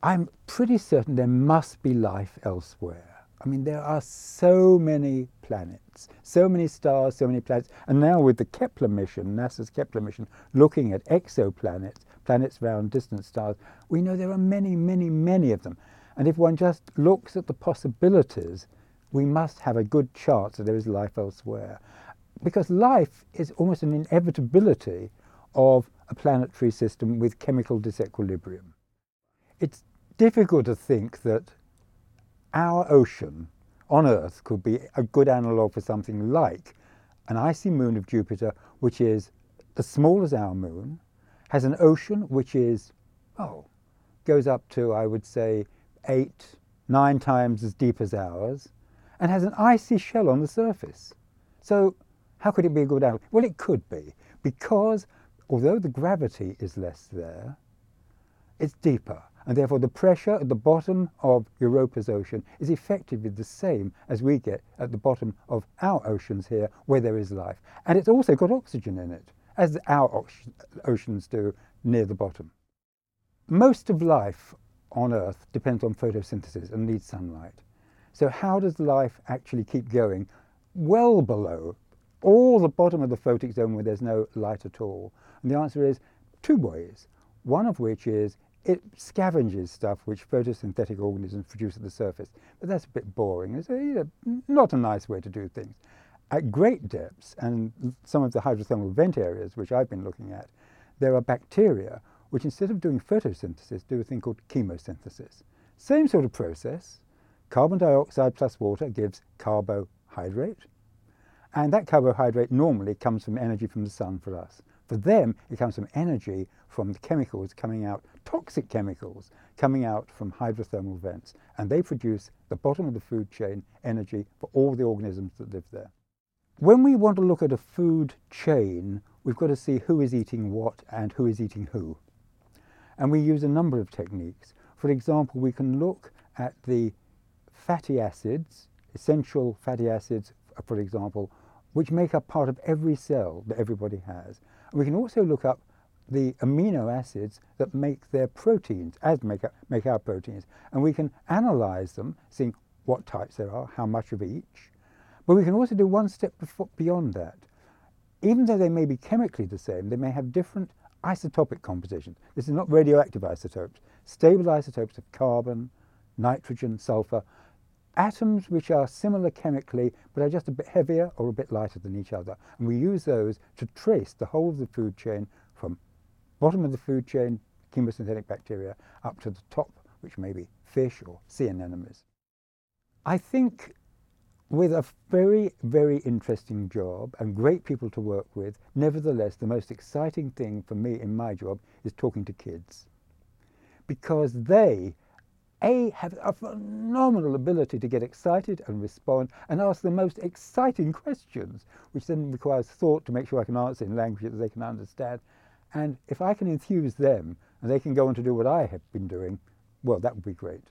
I'm pretty certain there must be life elsewhere. I mean, there are so many planets, so many stars, so many planets. And now with the Kepler mission, NASA's Kepler mission, looking at exoplanets, planets around distant stars, we know there are many, many, many of them. And if one just looks at the possibilities, we must have a good chance that there is life elsewhere. Because life is almost an inevitability of a planetary system with chemical disequilibrium. It's difficult to think that our ocean on Earth could be a good analogue for something like an icy moon of Jupiter, which is as small as our moon, has an ocean which is, oh, goes up to, I would say, eight, nine times as deep as ours, and has an icy shell on the surface. So how could it be a good analogue? Well, it could be, because although the gravity is less there, it's deeper. And therefore the pressure at the bottom of Europa's ocean is effectively the same as we get at the bottom of our oceans here where there is life. And it's also got oxygen in it, as our oceans do near the bottom. Most of life on Earth depends on photosynthesis and needs sunlight. So how does life actually keep going well below all the bottom of the photic zone where there's no light at all? And the answer is two ways. One of which is it scavenges stuff which photosynthetic organisms produce at the surface. But that's a bit boring. It's a, you know, not a nice way to do things. At great depths, and some of the hydrothermal vent areas which I've been looking at, there are bacteria which instead of doing photosynthesis do a thing called chemosynthesis. Same sort of process. Carbon dioxide plus water gives carbohydrate. And that carbohydrate normally comes from energy from the sun for us. For them, it comes from energy from the chemicals coming out, toxic chemicals coming out from hydrothermal vents. And they produce the bottom of the food chain energy for all the organisms that live there. When we want to look at a food chain, we've got to see who is eating what and who is eating who. And we use a number of techniques. For example, we can look at the fatty acids, essential fatty acids, for example, which make up part of every cell that everybody has. We can also look up the amino acids that make their proteins, as make, make our proteins. And we can analyze them, seeing what types there are, how much of each. But we can also do one step beyond that. Even though they may be chemically the same, they may have different isotopic compositions. This is not radioactive isotopes. Stable isotopes of carbon, nitrogen, sulfur, atoms which are similar chemically but are just a bit heavier or a bit lighter than each other. And we use those to trace the whole of the food chain from bottom of the food chain, chemosynthetic bacteria, up to the top, which may be fish or sea anemones. I think with a very, very interesting job and great people to work with, nevertheless, the most exciting thing for me in my job is talking to kids. Because they a, have a phenomenal ability to get excited and respond and ask the most exciting questions, which then requires thought to make sure I can answer in language that they can understand. And if I can enthuse them and they can go on to do what I have been doing, well, that would be great.